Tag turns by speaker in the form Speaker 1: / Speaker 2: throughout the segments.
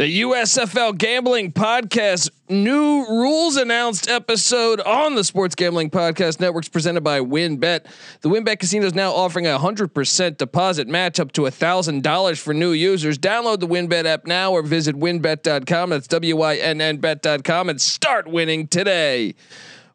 Speaker 1: The USFL Gambling Podcast new rules announced episode on the Sports Gambling Podcast Networks presented by WynnBET. The WynnBET Casino is now offering a hundred percent deposit match up to a thousand dollars for new users. Download the WynnBET app now or visit wynnbet.com. That's W Y N N bet.com and start winning today.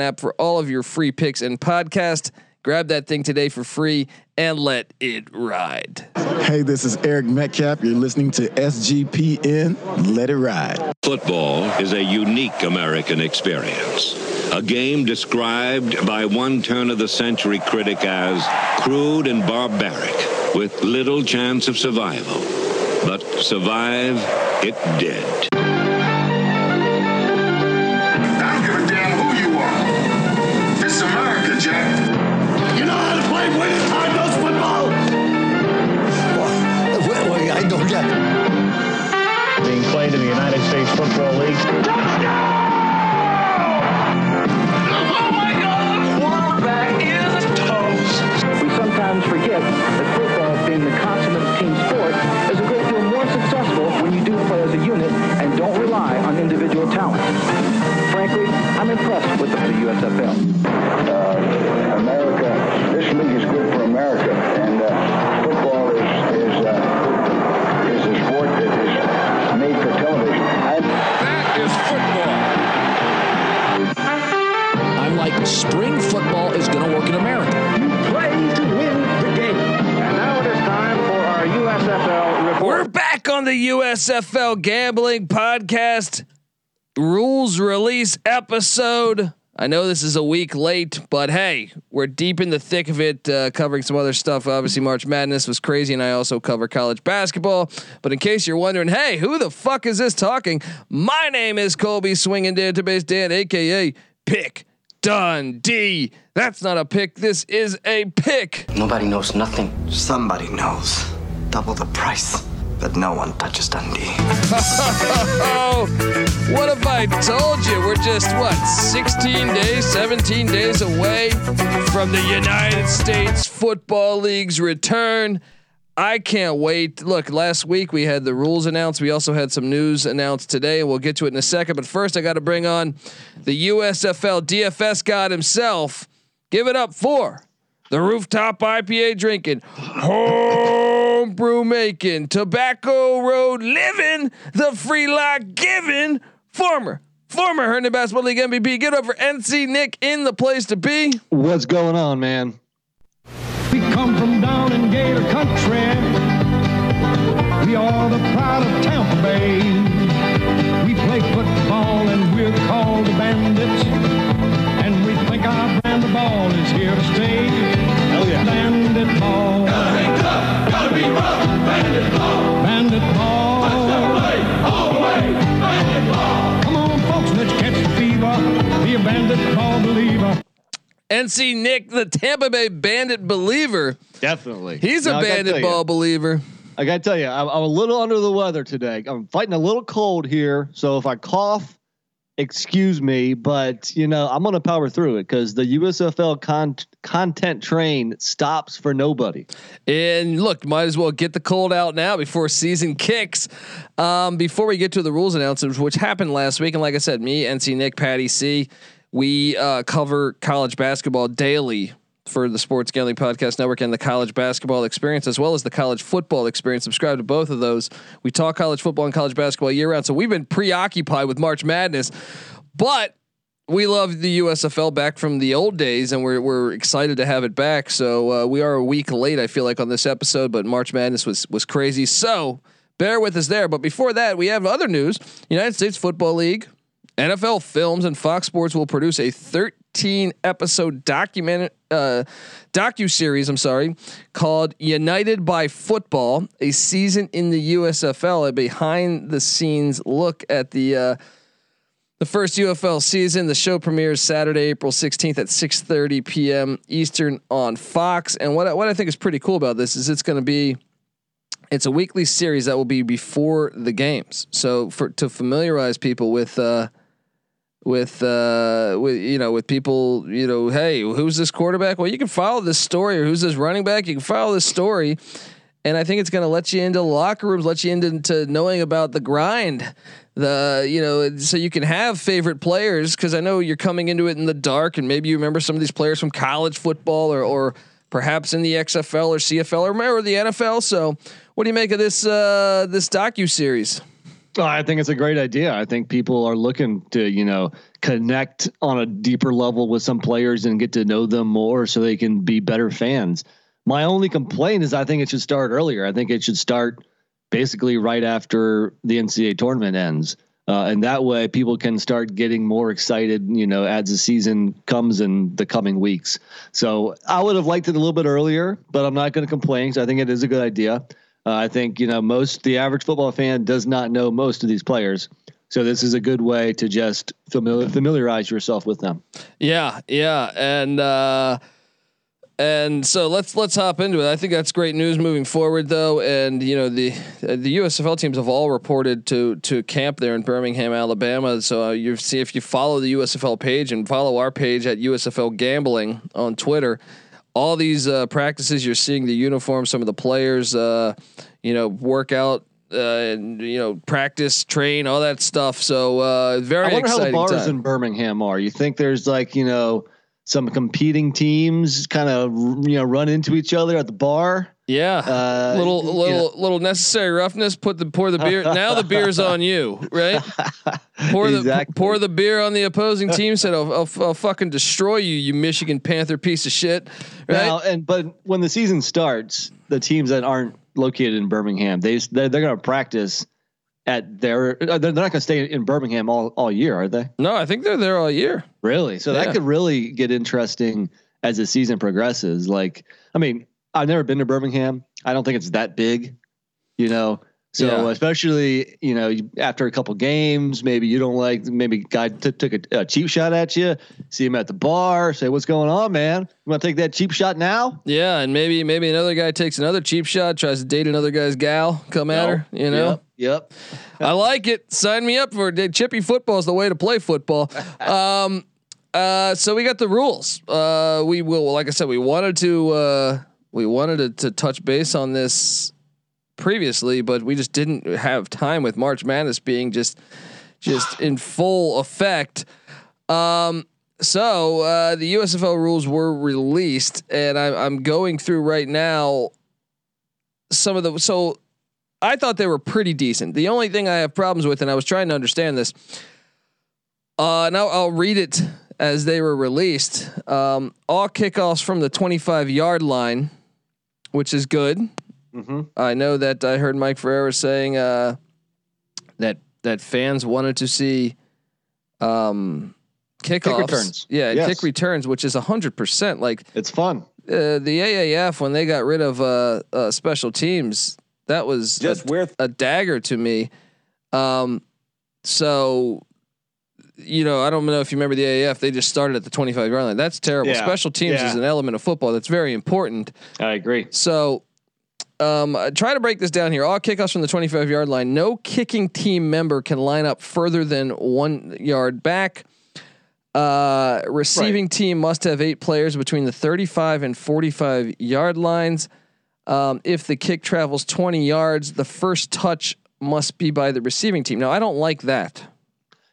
Speaker 1: app for all of your free picks and podcast. Grab that thing today for free and let it ride.
Speaker 2: Hey, this is Eric Metcalf. You're listening to SGPN. Let it ride.
Speaker 3: Football is a unique American experience. A game described by one turn of the century critic as crude and barbaric, with little chance of survival. But survive it did.
Speaker 4: United States Football
Speaker 5: League.
Speaker 6: Oh my god, the wall is toast.
Speaker 7: We sometimes forget that football, being the consummate team sport, is a great deal more successful when you do play as a unit and don't rely on individual talent. Frankly, I'm impressed with the USFL. The USFL
Speaker 1: Gambling Podcast rules release episode. I know this is a week late, but hey, we're deep in the thick of it, uh, covering some other stuff. Obviously, March Madness was crazy, and I also cover college basketball. But in case you're wondering, hey, who the fuck is this talking? My name is Colby Swinging Database Dan, aka Pick Dundee. That's not a pick. This is a pick.
Speaker 8: Nobody knows nothing. Somebody knows. Double the price. But no one touches Dundee.
Speaker 1: Oh, what if I told you we're just what 16 days, 17 days away from the United States Football League's return? I can't wait. Look, last week we had the rules announced. We also had some news announced today, and we'll get to it in a second. But first, I got to bring on the USFL DFS god himself. Give it up for the rooftop IPA drinking, home brew making, tobacco road living, the free lock giving, former former Herndon Basketball League MVP. Get over NC Nick in the place to be.
Speaker 6: What's going on, man?
Speaker 4: We come from down in Gator Country. We are the pride of Tampa Bay.
Speaker 1: NC Nick, the Tampa Bay Bandit believer.
Speaker 6: Definitely.
Speaker 1: He's a
Speaker 6: Now, I
Speaker 1: Bandit ball
Speaker 6: You,
Speaker 1: believer.
Speaker 6: I got to tell you, I'm, I'm a little under the weather today. I'm fighting a little cold here, so if I cough, excuse me. But you know, I'm gonna power through it because the USFL con- content train stops for nobody.
Speaker 1: And look, might as well get the cold out now before season kicks. Um, before we get to the rules announcements, which happened last week, and like I said, me, NC Nick, Patty C, we uh, cover college basketball daily for the Sports Gambling Podcast Network and the College Basketball Experience, as well as the College Football Experience. Subscribe to both of those. We talk college football and college basketball year round, so we've been preoccupied with March Madness, but we love the USFL back from the old days, and we're we're excited to have it back. So uh, we are a week late, I feel like, on this episode, but March Madness was was crazy. So bear with us there. But before that, we have other news: United States Football League, NFL Films, and Fox Sports will produce a 13 13 episode document uh, docu series. I'm sorry, called "United by Football: A Season in the USFL," a behind the scenes look at the. Uh, the first UFL season. The show premieres Saturday, April 16th at 6:30 p.m. Eastern on Fox. And what I, what I think is pretty cool about this is it's going to be it's a weekly series that will be before the games. So for to familiarize people with uh with uh with you know with people, you know, hey, who's this quarterback? Well, you can follow this story or who's this running back? You can follow this story. And I think it's going to let you into locker rooms, let you into, knowing about the grind the you know so you can have favorite players because I know you're coming into it in the dark and maybe you remember some of these players from college football or or perhaps in the XFL or CFL or remember the NFL. So what do you make of this uh, this docu series?
Speaker 6: Oh, I think it's a great idea. I think people are looking to, you know, connect on a deeper level with some players and get to know them more so they can be better fans. My only complaint is I think it should start earlier. I think it should start basically right after the NCAA tournament ends. Uh, and that way people can start getting more excited, you know, as the season comes in the coming weeks. So I would have liked it a little bit earlier, but I'm not going to complain. So I think it is a good idea. Uh, I think, you know, most the average football fan does not know most of these players. So this is a good way to just familiar, familiarize yourself with them.
Speaker 1: Yeah. Yeah. And, uh, and so let's let's hop into it. I think that's great news moving forward, though. And you know the the USFL teams have all reported to to camp there in Birmingham, Alabama. So uh, you see if you follow the USFL page and follow our page at USFL Gambling on Twitter, all these uh, practices you're seeing the uniform, some of the players, uh, you know, workout. Uh, and you know, practice, train, all that stuff. So uh, very. I
Speaker 6: wonder
Speaker 1: how
Speaker 6: the bars
Speaker 1: time.
Speaker 6: in Birmingham are. You think there's like you know some competing teams kind of you know run into each other at the bar.
Speaker 1: Yeah, uh, little little know. little necessary roughness. Put the pour the beer. now the beer's on you, right? Pour exactly. the pour the beer on the opposing team. Said I'll, I'll, I'll, fucking destroy you, you Michigan Panther piece of shit. Right? Now,
Speaker 6: and but when the season starts, the teams that aren't located in Birmingham, they they're, they're going to practice at their uh, they're not going to stay in Birmingham all all year, are they?
Speaker 1: No, I think they're there all year.
Speaker 6: Really? So yeah. that could really get interesting as the season progresses. Like, I mean, I've never been to Birmingham. I don't think it's that big, you know. So yeah. especially you know after a couple games, maybe you don't like maybe guy t- took a, a, cheap shot at you. See him at the bar, say what's going on, man. You want to take that cheap shot now?
Speaker 1: Yeah, and maybe maybe another guy takes another cheap shot, tries to date another guy's gal, come at her. You know.
Speaker 6: Yep. Yep.
Speaker 1: I like it. Sign me up for it. Chippy football is the way to play football. Um, uh, so we got the rules. Uh, we will, like I said, we wanted to, uh, we wanted to, to touch base on this previously, but we just didn't have time with March Madness being just just in full effect. Um, so uh, the USFL rules were released, and I, I'm going through right now some of the. So I thought they were pretty decent. The only thing I have problems with, and I was trying to understand this. Uh, now I'll read it as they were released. Um, all kickoffs from the 25 yard line, which is good. Mm-hmm. I know that I heard Mike Pereira saying uh, that that fans wanted to see um, kickoffs. Kick
Speaker 6: returns.
Speaker 1: Yeah, yes. kick returns, which is hundred percent. Like
Speaker 6: it's fun.
Speaker 1: Uh, the AAF when they got rid of uh, uh, special teams, that was
Speaker 6: just
Speaker 1: a, a dagger to me. Um, so you know, I don't know if you remember the AAF. They just started at the 25 yard line. That's terrible. Yeah. Special teams yeah. is an element of football that's very important.
Speaker 6: I agree.
Speaker 1: So um, try to break this down here. All kickoffs from the 25 yard line. No kicking team member can line up further than one yard back. Uh, receiving right. team must have eight players between the 35 and 45 yard lines. Um, if the kick travels 20 yards, the first touch must be by the receiving team. Now, I don't like that.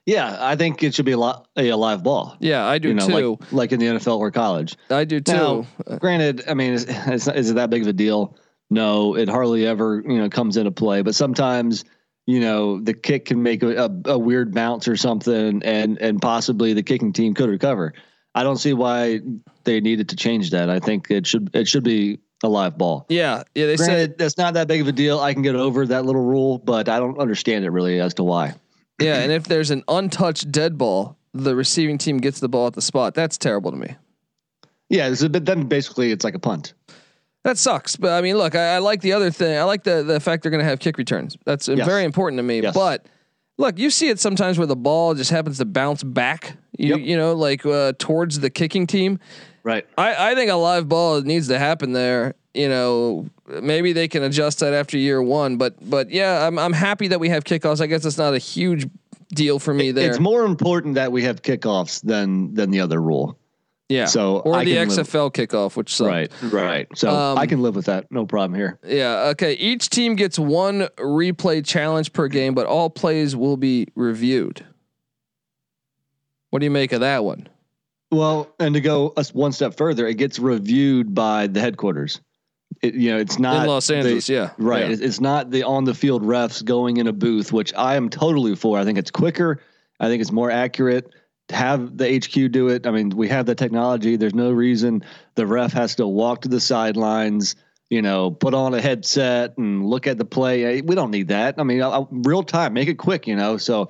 Speaker 6: Yeah, I think it should be a, li- a live ball.
Speaker 1: Yeah, I do you know,
Speaker 6: too. Like, like, in the NFL or college.
Speaker 1: I do too. Now,
Speaker 6: granted, I mean, is, is it that big of a deal? No, it hardly ever you know comes into play. But sometimes you know the kick can make a, a, a weird bounce or something, and and possibly the kicking team could recover. I don't see why they needed to change that. I think it should it should be a live ball.
Speaker 1: Yeah, yeah. They Granted, said
Speaker 6: that's not that big of a deal. I can get over that little rule, but I don't understand it really as to why.
Speaker 1: Yeah, and if there's an untouched dead ball, the receiving team gets the ball at the spot. That's terrible to me.
Speaker 6: Yeah, but then basically it's like a punt.
Speaker 1: That sucks. But I mean, look, I, I like the other thing. I like the the fact they're going to have kick returns. That's uh,
Speaker 6: Yes.
Speaker 1: very important to me.
Speaker 6: Yes.
Speaker 1: But look, you see it sometimes where the ball just happens to bounce back. You
Speaker 6: Yep.
Speaker 1: you know, like uh, towards the kicking team.
Speaker 6: Right.
Speaker 1: I, I think a live ball needs to happen there. You know, maybe they can adjust that after year one. But but yeah, I'm I'm happy that we have kickoffs. I guess it's not a huge deal for me there.
Speaker 6: It's more important that we have kickoffs than than the other rule.
Speaker 1: Yeah.
Speaker 6: so
Speaker 1: or
Speaker 6: I
Speaker 1: the
Speaker 6: can live-
Speaker 1: XFL kickoff, which sucked.
Speaker 6: Right. Right. So
Speaker 1: Um,
Speaker 6: I can live with that. No problem here.
Speaker 1: Yeah. Okay. Each team gets one replay challenge per game, but all plays will be reviewed. What do you make of that one?
Speaker 6: Well, and to go one step further, it gets reviewed by the headquarters. It, you know, it's not
Speaker 1: In Los
Speaker 6: the-
Speaker 1: Angeles, yeah.
Speaker 6: right.
Speaker 1: Yeah.
Speaker 6: It's- It's not the on the field refs going in a booth, which I am totally for. I think it's quicker. I think it's more accurate. Have the HQ do it. I mean, we have the technology. There's no reason the ref has to walk to the sidelines. You know, put on a headset and look at the play. We don't need that. I mean, I, I- real time, make it quick. You know, so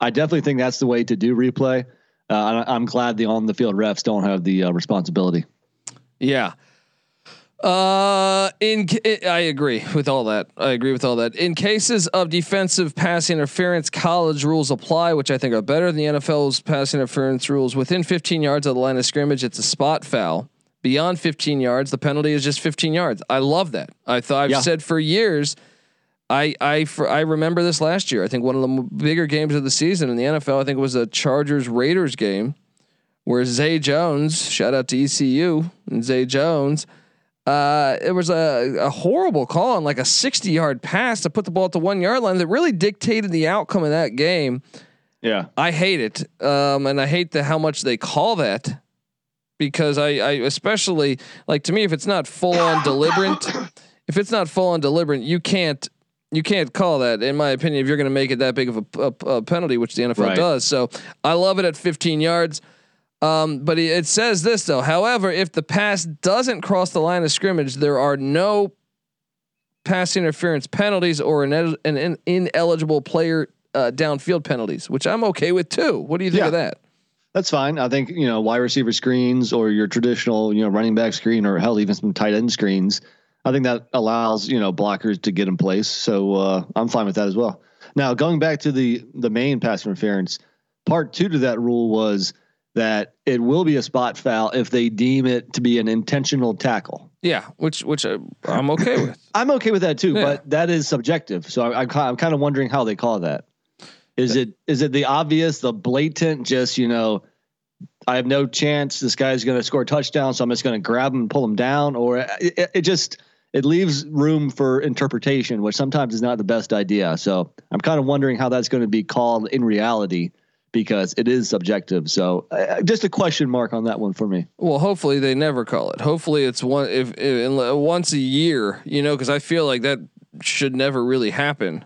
Speaker 6: I definitely think that's the way to do replay. Uh, I, I'm glad the on the field refs don't have the uh, responsibility.
Speaker 1: Yeah. Uh, in I agree with all that. I agree with all that. In cases of defensive pass interference, college rules apply, which I think are better than the NFL's pass interference rules. Within 15 yards of the line of scrimmage, it's a spot foul. Beyond 15 yards, the penalty is just 15 yards. I love that. I thought I've
Speaker 6: Yeah.
Speaker 1: said for years. I I for, I remember this last year. I think one of the bigger games of the season in the NFL. I think it was a Chargers Raiders game where Zay Jones, shout out to ECU and Zay Jones, uh, it was a, a horrible call on like a 60 yard pass to put the ball at the one yard line that really dictated the outcome of that game.
Speaker 6: Yeah.
Speaker 1: I hate it. Um, and I hate the how much they call that because I, I especially like to me, if it's not full on deliberate, if it's not full on deliberate, you can't, you can't call that in my opinion, if you're going to make it that big of a, a, a penalty, which the NFL
Speaker 6: Right.
Speaker 1: does. So I love it at 15 yards. Um, but it- says this though. However, if the pass doesn't cross the line of scrimmage, there are no pass interference penalties or an, an ineligible player uh, downfield penalties, which I'm okay with too. What do you think
Speaker 6: Yeah.
Speaker 1: of that?
Speaker 6: That's fine. I think you know wide receiver screens or your traditional you know running back screen or hell even some tight end screens. I think that allows you know blockers to get in place. So uh, I'm fine with that as well. Now going back to the the main pass interference, part two to that rule was that it will be a spot foul if they deem it to be an intentional tackle.
Speaker 1: Yeah, which which I, I'm okay with.
Speaker 6: I'm okay with that too,
Speaker 1: Yeah.
Speaker 6: but that is subjective. So I, I'm, I'm kind of wondering how they call that. Is it is it the obvious, the blatant, just you know, I have no chance. This guy's going to score a touchdown, so I'm just going to grab him and pull him down, or uh, it, it- it just it leaves room for interpretation, which sometimes is not the best idea. So I'm kind of wondering how that's going to be called in reality because it is subjective. So uh, just a question mark on that one for me.
Speaker 1: Well, hopefully they never call it. Hopefully it's one if, if unle- once a year, you know, because I feel like that should never really happen.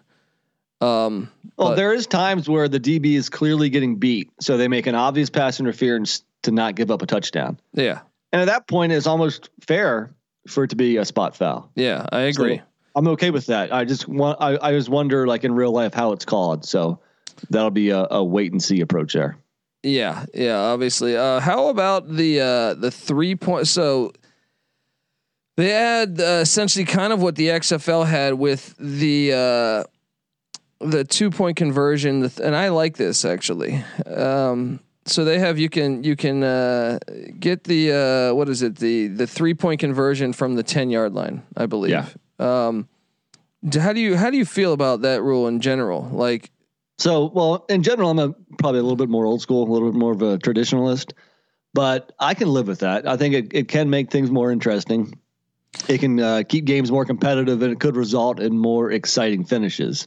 Speaker 1: Um,
Speaker 6: Well,
Speaker 1: but-
Speaker 6: there is times where the DB is clearly getting beat, so they make an obvious pass interference to not give up a touchdown.
Speaker 1: yeah,
Speaker 6: And at that point, it's almost fair for it to be a spot foul.
Speaker 1: yeah, I agree.
Speaker 6: So I'm okay with that. I just want, I, I just wonder, like in real life, how it's called. So that'll be a, a wait and see approach there.
Speaker 1: Yeah, yeah, obviously. Uh, how about the uh, the three point? So they had uh, essentially kind of what the XFL had with the uh, the two point conversion, and I like this actually. Um, so they have you can you can uh, get the uh, what is it the the three point conversion from the ten yard line, I believe.
Speaker 6: Yeah.
Speaker 1: Um, how do you how do you feel about that rule in general? Like,
Speaker 6: So, well, in general, I'm a, probably a little bit more old school, a little bit more of a traditionalist, but I can live with that. I think it, it can make things more interesting. It can uh, keep games more competitive, and it could result in more exciting finishes.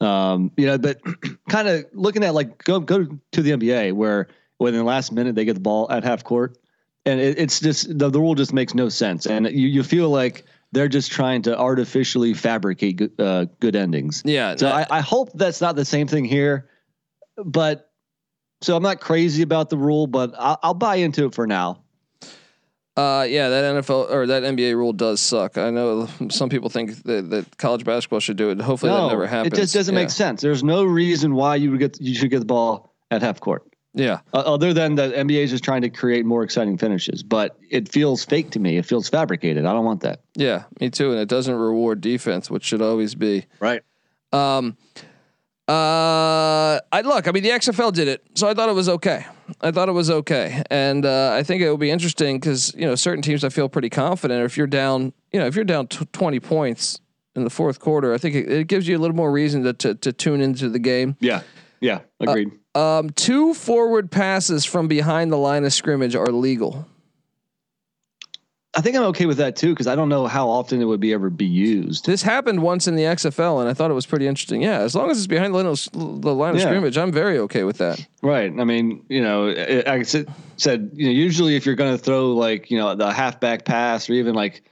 Speaker 6: Um, you know, but kind of looking at like go go to the NBA where within the last minute they get the ball at half court, and it, it's just the, the rule just makes no sense, and you you feel like they're just trying to artificially fabricate good, uh, good endings.
Speaker 1: yeah,
Speaker 6: So
Speaker 1: that-
Speaker 6: I, I hope that's not the same thing here, but so I'm not crazy about the rule, but I'll, I'll buy into it for now.
Speaker 1: Uh, yeah, that NFL or that NBA rule does suck. I know some people think that, that college basketball should do it. Hopefully that never happens.
Speaker 6: it just doesn't
Speaker 1: Yeah.
Speaker 6: make sense. There's no reason why you would get you should get the ball at half court.
Speaker 1: Yeah.
Speaker 6: Uh, other than the NBA is just trying to create more exciting finishes, but it feels fake to me. It feels fabricated. I don't want that.
Speaker 1: Yeah, me too. And it doesn't reward defense, which should always be.
Speaker 6: Right.
Speaker 1: Um, uh, I look. I mean, the XFL did it, so I thought it was okay. I thought it was okay, and uh, I think it will be interesting because you know certain teams I feel pretty confident. If you're down, you know, if you're down t- twenty points in the fourth quarter, I think it, it, gives you a little more reason to, to to tune into the game.
Speaker 6: Yeah. Yeah. Agreed.
Speaker 1: Uh, um, two forward passes from behind the line of scrimmage are legal.
Speaker 6: I think I'm okay with that too because I don't know how often it would be ever be used.
Speaker 1: This happened once in the XFL, and I thought it was pretty interesting. Yeah, as long as it's behind the line of, the line of
Speaker 6: Yeah.
Speaker 1: scrimmage, I'm very okay with that.
Speaker 6: Right. I mean, you know, it, I said, said, you know, usually if you're going to throw like, you know, the halfback pass or even like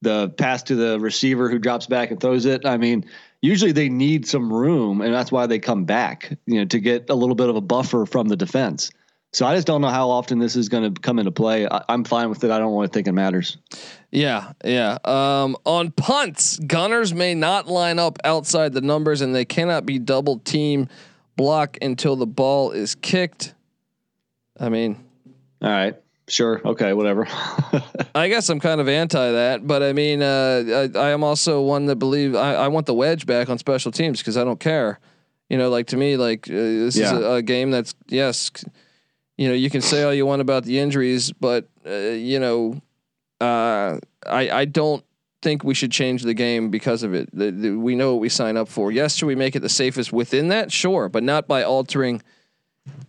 Speaker 6: the pass to the receiver who drops back and throws it, I mean, usually they need some room and that's why they come back, you know, to get a little bit of a buffer from the defense. So I just don't know how often this is going to come into play. I, I'm fine with it. I don't really think it matters.
Speaker 1: Yeah, yeah. Um, on punts, gunners may not line up outside the numbers, and they cannot be double team block until the ball is kicked. I mean,
Speaker 6: All right. Sure. Okay. Whatever.
Speaker 1: I guess I'm kind of anti that, but I mean, uh, I, I am also one that believe I, I want the wedge back on special teams because I don't care. You know, like to me, like uh, this is a, a game that's yes. You know, you can say all you want about the injuries, but uh, you know, uh, I I don't think we should change the game because of it. The, the, we know what we sign up for. Yes, should we make it the safest within that? Sure, but not by altering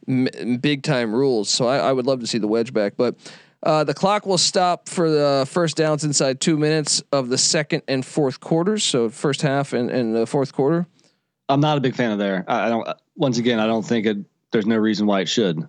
Speaker 1: m- big time rules. So I, I would love to see the wedge back, but. Uh, the clock will stop for the first downs inside two minutes of the second and fourth quarters. So first half and, and the fourth quarter.
Speaker 6: I'm not a big fan of there. I don't. Once again, I don't think it. There's no reason why it should.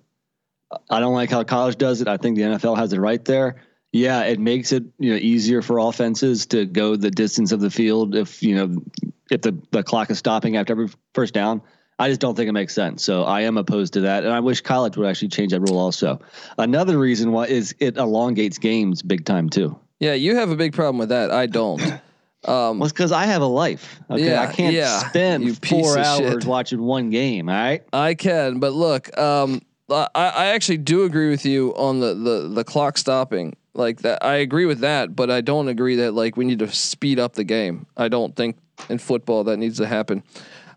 Speaker 6: I don't like how college does it. I think the NFL has it right there. Yeah, it makes it you know easier for offenses to go the distance of the field if you know if the the clock is stopping after every first down. I just don't think it makes sense. So I am opposed to that, and I wish college would actually change that rule also. Another reason why is it elongates games big time too.
Speaker 1: Yeah, you have a big problem with that. I don't. Um,
Speaker 6: Well, it's because I have a life. Okay,
Speaker 1: Yeah,
Speaker 6: I can't
Speaker 1: yeah,
Speaker 6: spend four hours
Speaker 1: shit.
Speaker 6: watching one game. All right.
Speaker 1: I can, but look, um, I, I actually do agree with you on the, the the clock stopping like that. I agree with that, but I don't agree that like we need to speed up the game. I don't think in football that needs to happen.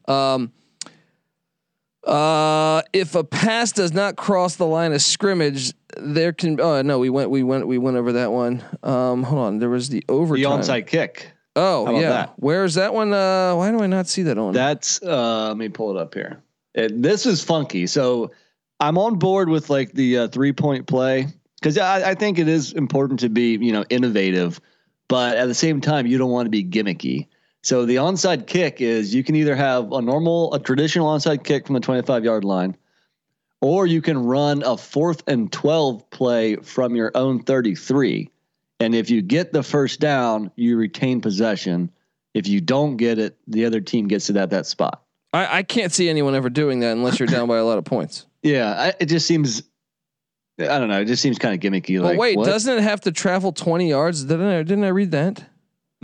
Speaker 1: Um, uh, if a pass does not cross the line of scrimmage, there can. Oh no, we went, we went, we went over that one. Um, hold on, there was the
Speaker 6: The
Speaker 1: overtime.
Speaker 6: onside kick.
Speaker 1: Oh yeah,
Speaker 6: that?
Speaker 1: where's that one? Uh, why do I not see that on?
Speaker 6: That's uh let me pull it up here. It, this is funky. So I'm on board with like the uh, three point play because I, I think it is important to be you know innovative, but at the same time you don't want to be gimmicky. So the onside kick is you can either have a normal a traditional onside kick from the 25 yard line, or you can run a fourth and 12 play from your own 33. And if you get the first down, you retain possession. If you don't get it, the other team gets it at that spot.
Speaker 1: I, I can't see anyone ever doing that unless you're down by a lot of points.
Speaker 6: Yeah, I, it just seems. I don't know. It just seems kind of gimmicky.
Speaker 1: But
Speaker 6: like,
Speaker 1: wait,
Speaker 6: what?
Speaker 1: doesn't it have to travel 20 yards? Didn't I, didn't I read that?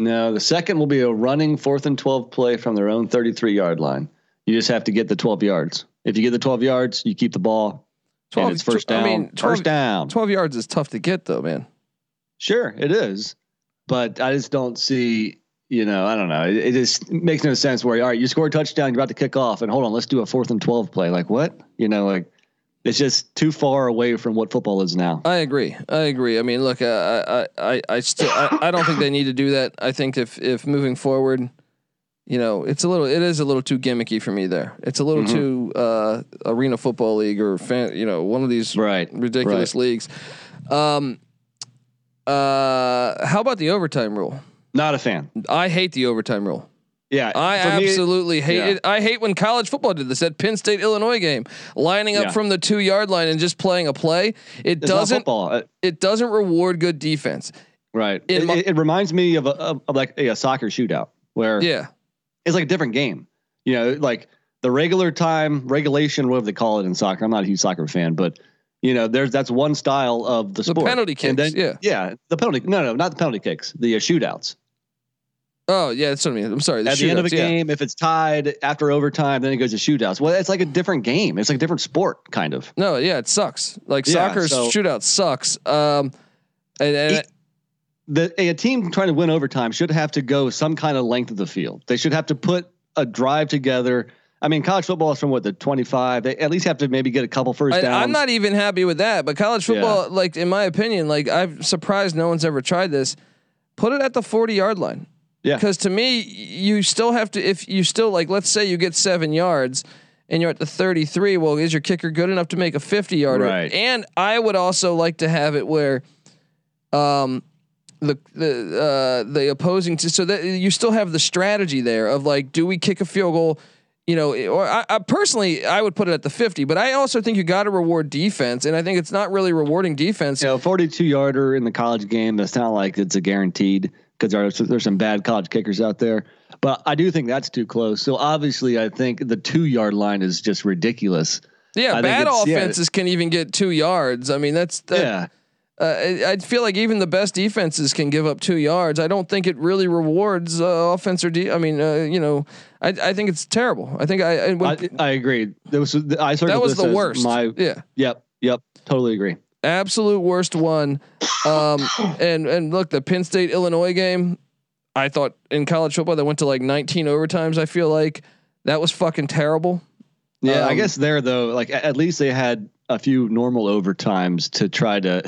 Speaker 6: No? The second will be a running fourth and twelve play from their own thirty-three yard line. You just have to get the twelve yards. If you get the twelve yards, you keep the ball.
Speaker 1: 12
Speaker 6: and it's first
Speaker 1: I mean, 12
Speaker 6: first down.
Speaker 1: 12 yards is tough to get though, man.
Speaker 6: Sure, it is, but I just don't see. You know, I don't know. It, it just makes no sense. Where all right, you score a touchdown, you're about to kick off, and hold on, let's do a fourth and twelve play. Like what? You know, like it's just too far away from what football is now.
Speaker 1: I agree. I agree. I mean, look, uh, I, I, I, I still, I, I don't think they need to do that. I think if, if moving forward, you know, it's a little, it is a little too gimmicky for me there. It's a little
Speaker 6: Mhm.
Speaker 1: too, uh, arena football league or fan, you know, one of these
Speaker 6: Right,
Speaker 1: ridiculous leagues. Um, uh, how about the overtime rule?
Speaker 6: Not a fan.
Speaker 1: I hate the overtime rule.
Speaker 6: Yeah,
Speaker 1: I
Speaker 6: for me-
Speaker 1: absolutely hate
Speaker 6: yeah.
Speaker 1: it. I hate when college football did this at Penn State Illinois game, lining up
Speaker 6: Yeah.
Speaker 1: from the two yard line and just playing a play. It
Speaker 6: It's
Speaker 1: doesn't. It doesn't reward good defense.
Speaker 6: Right. It,
Speaker 1: my-
Speaker 6: it, reminds me of a of, like a, a soccer shootout where
Speaker 1: Yeah,
Speaker 6: it's like a different game. You know, like the regular time regulation, whatever they call it in soccer. I'm not a huge soccer fan, but you know, there's that's one style of the,
Speaker 1: The
Speaker 6: sport.
Speaker 1: penalty
Speaker 6: And
Speaker 1: kicks,
Speaker 6: then- yeah, the penalty. No, no, not the penalty kicks. The uh, shootouts.
Speaker 1: Oh yeah, that's what I mean. I'm sorry.
Speaker 6: At the end of a
Speaker 1: yeah.
Speaker 6: game, if it's tied after overtime, then it goes to shootouts. Well, it's like a different game. It's like a different sport, kind of.
Speaker 1: No, yeah, it sucks. Like
Speaker 6: Yeah,
Speaker 1: soccer
Speaker 6: so-
Speaker 1: shootout sucks. Um, and, and
Speaker 6: It- the a team trying to win overtime should have to go some kind of length of the field. They should have to put a drive together. I mean, college football is from what the twenty five. They at least have to maybe get a couple first
Speaker 1: I,
Speaker 6: downs.
Speaker 1: I'm not even happy with that. But college football, like in my opinion, like I'm surprised no one's ever tried this. Put it at the 40 yard line.
Speaker 6: Yeah.
Speaker 1: Because to me, you still have to. If you still like, let's say you get seven yards. And you're at the 33. Well, is your kicker good enough to make a 50 yarder?
Speaker 6: Right.
Speaker 1: And I would also like to have it where, um, the the uh, the opposing t- so that you still have the strategy there of like, do we kick a field goal? You know, or I, I personally I would put it at the 50, but I also think you got to reward defense, and I think it's not really rewarding defense.
Speaker 6: you know, 42 yarder in the college game. That's not like it's a guaranteed because there's there's some bad college kickers out there. But I do think that's too close. So obviously, I think the two yard line is just ridiculous.
Speaker 1: yeah,
Speaker 6: I
Speaker 1: bad
Speaker 6: it's- yeah.
Speaker 1: offenses can even get two yards. I mean, that's that,
Speaker 6: yeah.
Speaker 1: Uh, I, I feel like even the best defenses can give up two yards. I don't think it really rewards uh, offense or de- I mean, uh, you know, I, I think it's terrible. I think I, I, when,
Speaker 6: I, I agree. There was I
Speaker 1: that was the worst.
Speaker 6: My
Speaker 1: yeah.
Speaker 6: yep yep totally agree.
Speaker 1: Absolute worst one. Um, and and look, the Penn State Illinois game, I thought in college football that went to like 19 overtimes. I feel like that was fucking terrible.
Speaker 6: Yeah, I
Speaker 1: Um,
Speaker 6: guess there though, like at least they had a few normal overtimes to try to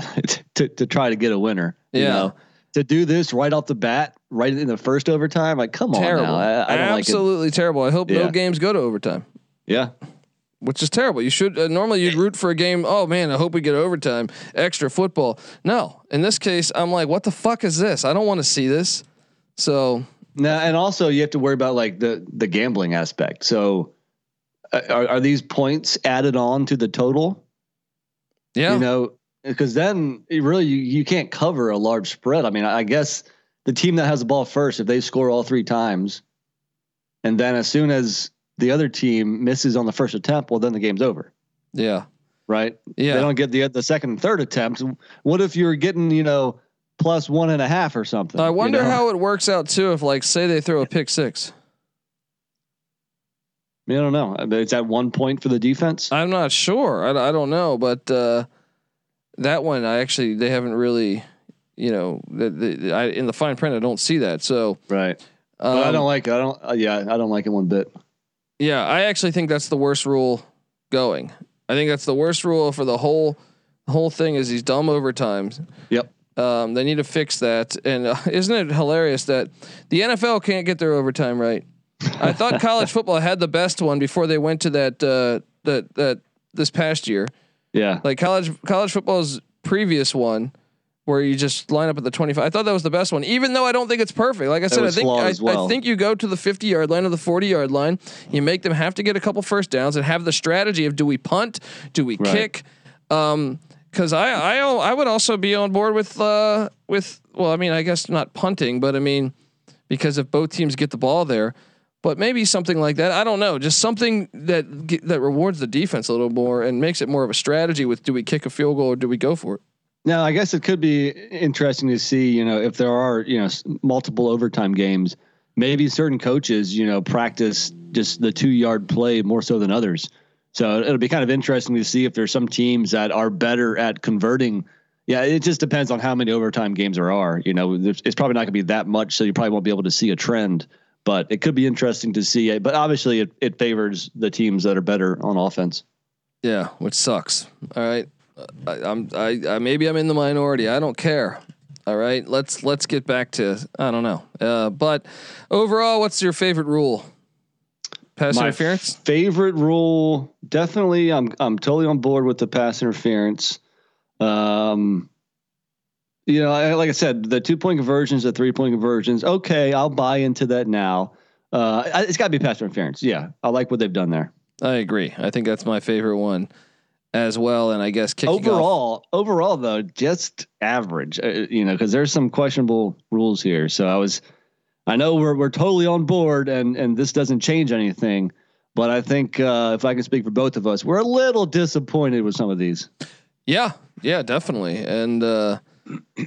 Speaker 6: to to try to get a winner. You
Speaker 1: Yeah.
Speaker 6: know? To do this right off the bat, right in the first overtime, like come
Speaker 1: terrible,
Speaker 6: on now. I, I don't like it.
Speaker 1: absolutely terrible. I hope no games go to overtime.
Speaker 6: Yeah.
Speaker 1: Which is terrible. You should uh, normally you'd root for a game. Oh man, I hope we get overtime, extra football. No, in this case, I'm like, what the fuck is this? I don't want to see this. So
Speaker 6: Now, and also you have to worry about like the the gambling aspect. So, uh, are are these points added on to the total?
Speaker 1: yeah,
Speaker 6: You know, because then it really you, you can't cover a large spread. I mean, I guess the team that has the ball first, if they score all three times, and then as soon as the other team misses on the first attempt, well, then the game's over,
Speaker 1: yeah,
Speaker 6: right?
Speaker 1: yeah.
Speaker 6: They don't get the the second and third attempts. What if you're getting you know plus one and a half or something?
Speaker 1: I
Speaker 6: you
Speaker 1: wonder
Speaker 6: know?
Speaker 1: how it works out too. If like say they throw a pick six.
Speaker 6: I, mean, I don't know. It's at one point for the defense.
Speaker 1: I'm not sure. I, I don't know, but uh, that one I actually they haven't really, you know, the, the, I, in the fine print I don't see that. So
Speaker 6: Right.
Speaker 1: um,
Speaker 6: I don't like. it. I don't. Uh, yeah, I don't like it one bit.
Speaker 1: Yeah, I actually think that's the worst rule going. I think that's the worst rule for the whole whole thing is these dumb overtimes.
Speaker 6: Yep.
Speaker 1: Um, they need to fix that. And uh, isn't it hilarious that the NFL can't get their overtime right? I thought college football had the best one before they went to that uh, that that this past year.
Speaker 6: Yeah.
Speaker 1: Like college college football's previous one, where you just line up at the twenty five. I thought that was the best one, even though I don't think it's perfect. Like I said, I think I,
Speaker 6: well.
Speaker 1: I think you go to the fifty yard line or the forty yard line. You make them have to get a couple first downs and have the strategy of do we punt, do we
Speaker 6: Right.
Speaker 1: kick. Um, because I, I I would also be on board with uh with well I mean I guess not punting but I mean because if both teams get the ball there but maybe something like that I don't know just something that that rewards the defense a little more and makes it more of a strategy with do we kick a field goal or do we go for it
Speaker 6: Now, I guess it could be interesting to see, you know, if there are, you know, multiple overtime games, maybe certain coaches, you know, practice just the two yard play more so than others. So it'll be kind of interesting to see if there's some teams that are better at converting. Yeah, it just depends on how many overtime games there are. You know, it's probably not going to be that much, so you probably won't be able to see a trend. But it could be interesting to see. But obviously, it, it favors the teams that are better on offense.
Speaker 1: yeah which sucks all right I, I'm I, I maybe I'm in the minority I don't care all right let's let's get back to I don't know uh, but overall what's your favorite rule pass
Speaker 6: My
Speaker 1: interference
Speaker 6: favorite rule, definitely. I'm I'm totally on board with the pass interference. Um, you know, I- like I said, the two point conversions, the three point conversions. Okay, I'll buy into that now. Uh, it's got to be pass interference. Yeah, I like what they've done there.
Speaker 1: I agree. I think that's my favorite one as well. And I guess kicking off,
Speaker 6: overall, overall though, just average. Uh, you know, because there's some questionable rules here. So I was, I know we're we're totally on board, and and this doesn't change anything. But I think uh, if I can speak for both of us, we're a little disappointed with some of these.
Speaker 1: yeah, yeah, definitely. And uh,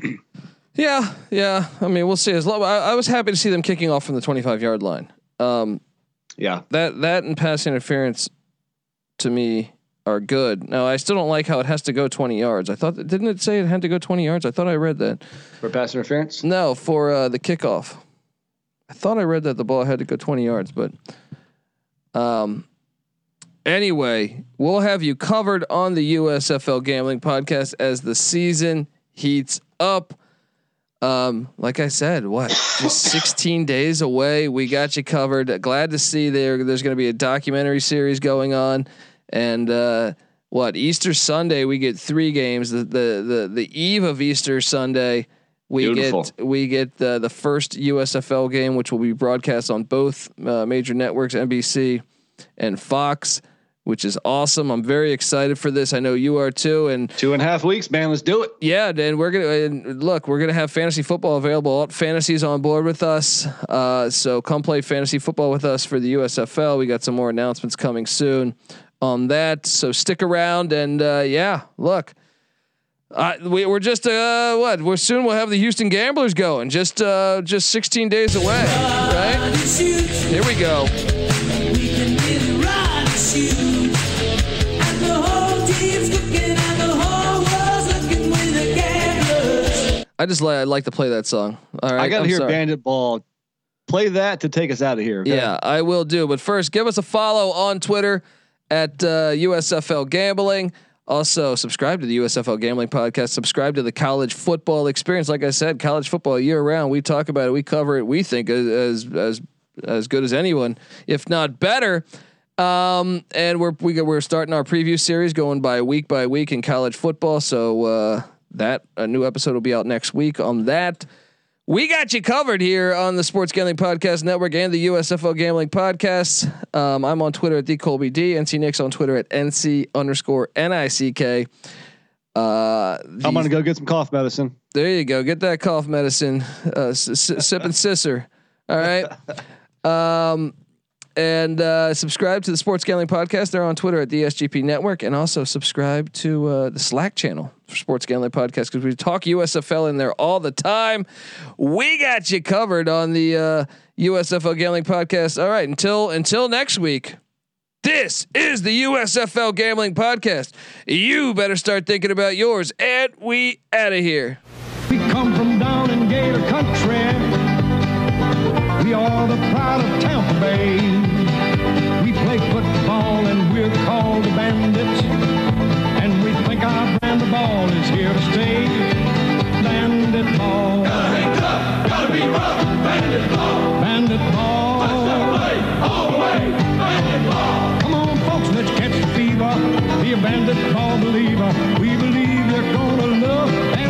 Speaker 1: Yeah, yeah. I mean, we'll see. As long, I, I was happy to see them kicking off from the 25 yard line. Um,
Speaker 6: Yeah.
Speaker 1: that that and pass interference to me are good. Now I still don't like how it has to go 20 yards. I thought didn't it say it had to go 20 yards? I thought I read that.
Speaker 6: For pass interference?
Speaker 1: No, for uh, the kickoff. I thought I read that the ball had to go 20 yards, but um anyway, we'll have you covered on the USFL gambling podcast as the season heats up. Um, like I said, what just 16 days away. We got you covered. Glad to see there. There's going to be a documentary series going on, and uh, what Easter Sunday we get three games. The the the, the eve of Easter Sunday, we
Speaker 6: Beautiful.
Speaker 1: get we get the the first USFL game, which will be broadcast on both uh, major networks, NBC and Fox. Which is awesome. I'm very excited for this. I know you are too. And
Speaker 6: Two and a half weeks, man. Let's do it.
Speaker 1: yeah, and we're gonna and look. We're gonna have fantasy football available. Alt Fantasy's on board with us, uh, so come play fantasy football with us for the USFL. We got some more announcements coming soon on that. So stick around and uh, yeah, look. Uh, we, we're just uh, what? We're soon. We'll have the Houston Gamblers going. Just uh, just 16 days away, right? Here we go. I just like I like to play that song. All right,
Speaker 6: I got to
Speaker 1: I'm
Speaker 6: hear
Speaker 1: sorry.
Speaker 6: Bandit Ball. Play that to take us out of here. okay?
Speaker 1: Yeah, I will do. But first, give us a follow on Twitter at uh, USFL Gambling. Also, subscribe to the USFL Gambling Podcast. Subscribe to the College Football Experience. Like I said, college football year round. We talk about it. We cover it. We think as as as, as good as anyone, if not better. Um, and we're we, we're starting our preview series, going by week by week in college football. So uh, that a new episode will be out next week on that. We got you covered here on the Sports Gambling Podcast Network and the USFL Gambling Podcast. Um, I'm on Twitter at the Colby D. NC Nick's on Twitter at NC underscore NICK. Uh,
Speaker 6: I'm gonna go get some cough medicine.
Speaker 1: there you go. Get that cough medicine. Uh, s- s- sip and sisser. All right. Um, and uh, subscribe to the Sports Gambling Podcast. They're on Twitter at the SGP Network, and also subscribe to uh, the Slack channel for Sports Gambling Podcast because we talk USFL in there all the time. We got you covered on the uh, USFL Gambling Podcast. All right, until until next week. This is the USFL Gambling Podcast. You better start thinking about yours, and we out of here.
Speaker 4: We come from down in Gator Country. We are the pride of ball is here to stay. Bandit ball. Gotta hang tough, gotta be rough. Bandit ball. Bandit ball. Play all the way. Bandit ball. Come on, folks, let's catch the fever. Be a bandit ball believer. We believe you're gonna love.